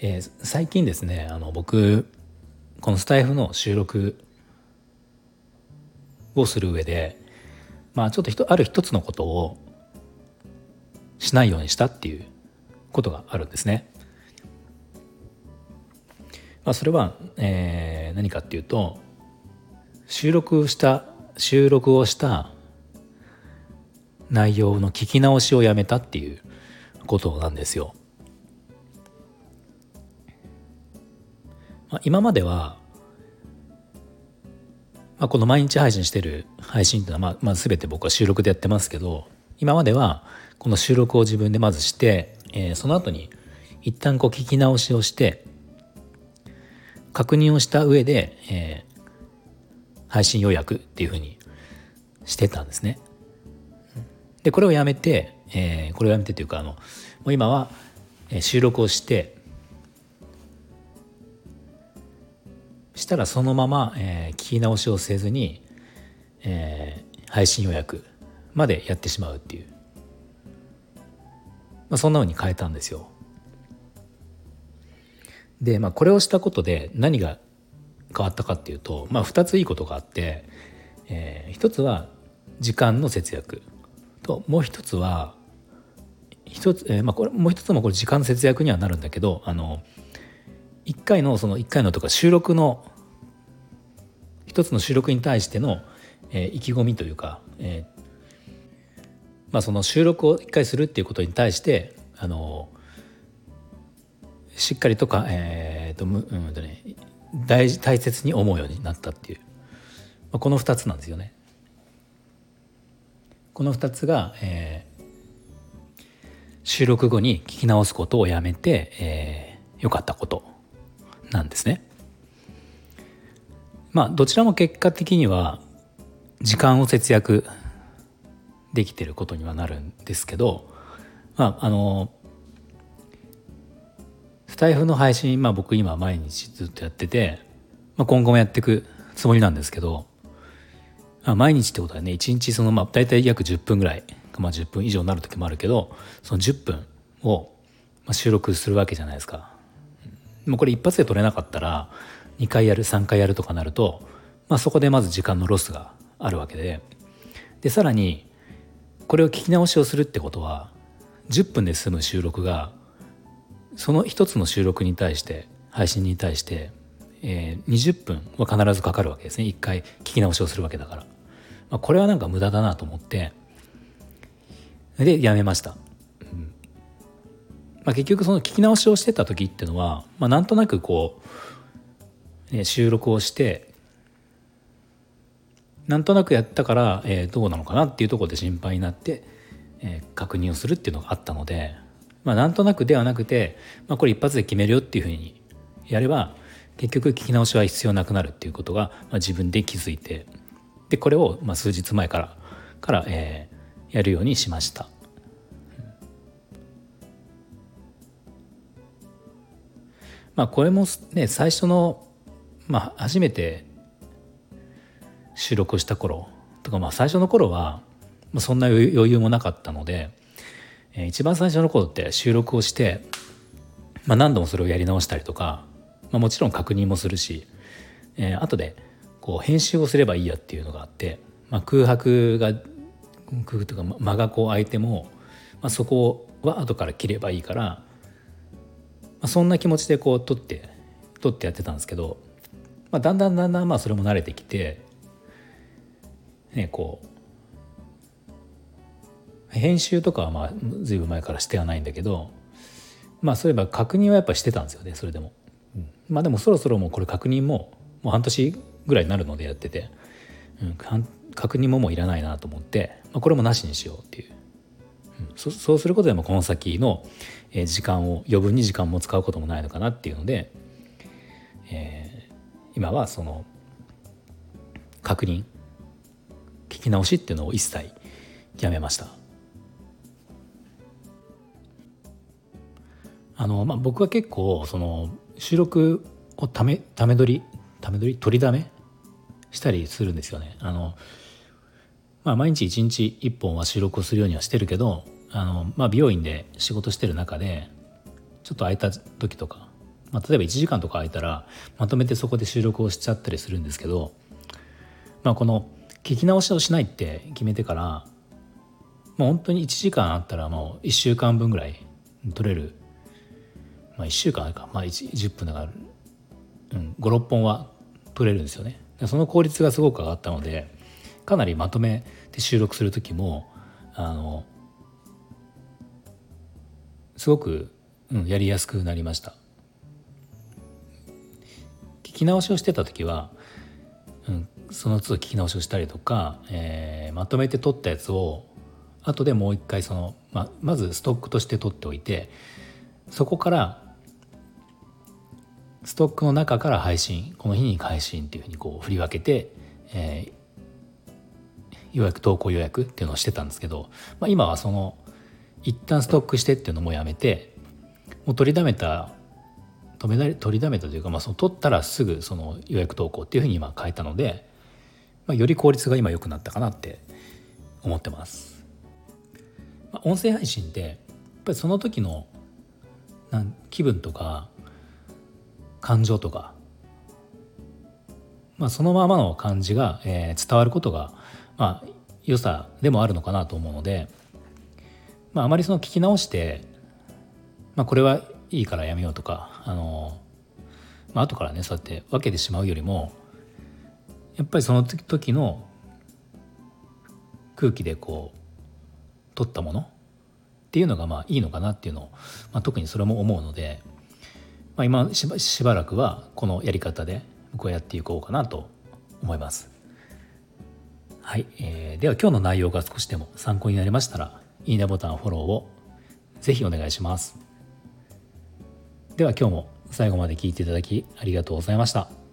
えー、最近ですねあの僕このスタイフの収録をする上でまあちょっとある一つのことをしないようにしたっていうことがあるんですね。まあ、それは、えー、何かっていうと収録した収録をした内容の聞き直しをやめたっていうことなんですよ。まあ、今までは、まあ、この毎日配信してる配信っていうのは、まあ、まあ、全て僕は収録でやってますけど今まではこの収録を自分でまずして、えー、その後に一旦こう聞き直しをして確認をした上で、えー、配信予約っていうふうにしてたんですね。でこれをやめて、えー、これをやめてというかあのもう今は収録をしてしたらそのまま、えー、聞き直しをせずに、えー、配信予約までやってしまうっていう、まあ、そんなふうに変えたんですよ。で、まあ、これをしたことで何が変わったかっていうと、まあ、2ついいことがあって、えー、1つは時間の節約ともう一つは一つ、えーまあ、これもう一つもこれ時間の節約にはなるんだけどあの1回のその1回のとか収録の一つの収録に対しての、えー、意気込みというか、えーまあ、その収録を1回するっていうことに対してあのしっかりとか、えーとうんとね、大大切に思うようになったっていう、まあ、この2つなんですよね。この2つが、えー、収録後に聞き直すことをやめて、えー、よかったことなんですね。まあどちらも結果的には時間を節約できてることにはなるんですけどまああのスタイフの配信、まあ、僕今毎日ずっとやってて、まあ、今後もやっていくつもりなんですけど、まあ、毎日ってことはね1日そのまあ大体約10分ぐらい、まあ、10分以上になる時もあるけどその10分を収録するわけじゃないですか。もうこれ一発で撮れなかったら2回やる3回やるとかなると、まあ、そこでまず時間のロスがあるわけで。でさらにこれを聞き直しをするってことは10分で済む収録がその一つの収録に対して配信に対して、えー、20分は必ずかかるわけですね。一回聞き直しをするわけだから、まあ、これはなんか無駄だなと思って。でやめました、まあ、結局その聞き直しをしてた時っていうのは、まあ、なんとなくこう、ね、収録をしてなんとなくやったから、えー、どうなのかなっていうところで心配になって、えー、確認をするっていうのがあったのでまあ、なんとなくではなくて、まあ、これ一発で決めるよっていうふうにやれば結局聞き直しは必要なくなるっていうことが、まあ、自分で気づいてでこれをまあ数日前からから、えー、やるようにしました。まあ、これもね最初の、まあ、初めて収録した頃とかまあ最初の頃はそんな余裕もなかったのでえ一番最初の頃って収録をして、まあ、何度もそれをやり直したりとか、まあ、もちろん確認もするし、えー、後でこう編集をすればいいやっていうのがあって、まあ、空白が空白とか間がこう空いても、まあ、そこは後から切ればいいから、あ、そんな気持ちでこう撮って撮ってやってたんですけど、まあ、だんだんだんだんまあそれも慣れてきてねこう編集とかはまあ随分前からしてはないんだけどまあそういえば確認はやっぱしてたんですよねそれでも、うん、まあでもそろそろもうこれ確認ももう半年ぐらいになるのでやってて、うん、確認ももういらないなと思って、まあ、これもなしにしようっていう、そそうすることでもこの先の時間を余分に時間も使うこともないのかなっていうので、えー、今はその確認聞き直しっていうのを一切やめました。あのまあ、僕は結構その収録をためため撮りため撮り取りだめしたりするんですよね。あのまあ、毎日1日1本は収録をするようにはしてるけどあの、まあ、美容院で仕事してる中でちょっと空いた時とか、まあ、例えば1時間とか空いたらまとめてそこで収録をしちゃったりするんですけど、まあ、この聞き直しをしないって決めてから、まあ、本当に1時間あったらもう1週間分ぐらい取れる、まあ、1週間あるか、まあ、10分だから、うん、56本は取れるんですよね。その効率がすごく上がったのでかなりまとめて収録する時もあのすごく、うん、やりやすくなりました。聞き直しをしてた時は、うん、その都度聞き直しをしたりとか、えー、まとめて取ったやつを後でもう一回その、ままずストックとして取っておいてそこからストックの中から配信この日に配信っていうふうにこう振り分けて、えー、予約投稿予約っていうのをしてたんですけど、まあ、今はその一旦ストックしてっていうのもやめてもう取りだめた止めだ取りだめたというか、まあ、その取ったらすぐその予約投稿っていうふうに今変えたので、まあ、より効率が今良くなったかなって思ってます。まあ、音声配信ってやっぱりその時のなん気分とか感情とか、まあ、そのままの感じが、えー、伝わることが、まあ、良さでもあるのかなと思うので、まあ、あまりその聞き直して、まあ、これはいいからやめようとか、あのまあ後からねそうやって分けてしまうよりもやっぱりその時の空気でこう取ったものっていうのがまあいいのかなっていうのを、まあ、特にそれも思うので。まあ、今しばらくはこのやり方で僕はやっていこうかなと思います。はい、えー、では今日の内容が少しでも参考になりましたらいいねボタンフォローをぜひお願いします。では今日も最後まで聞いていただきありがとうございました。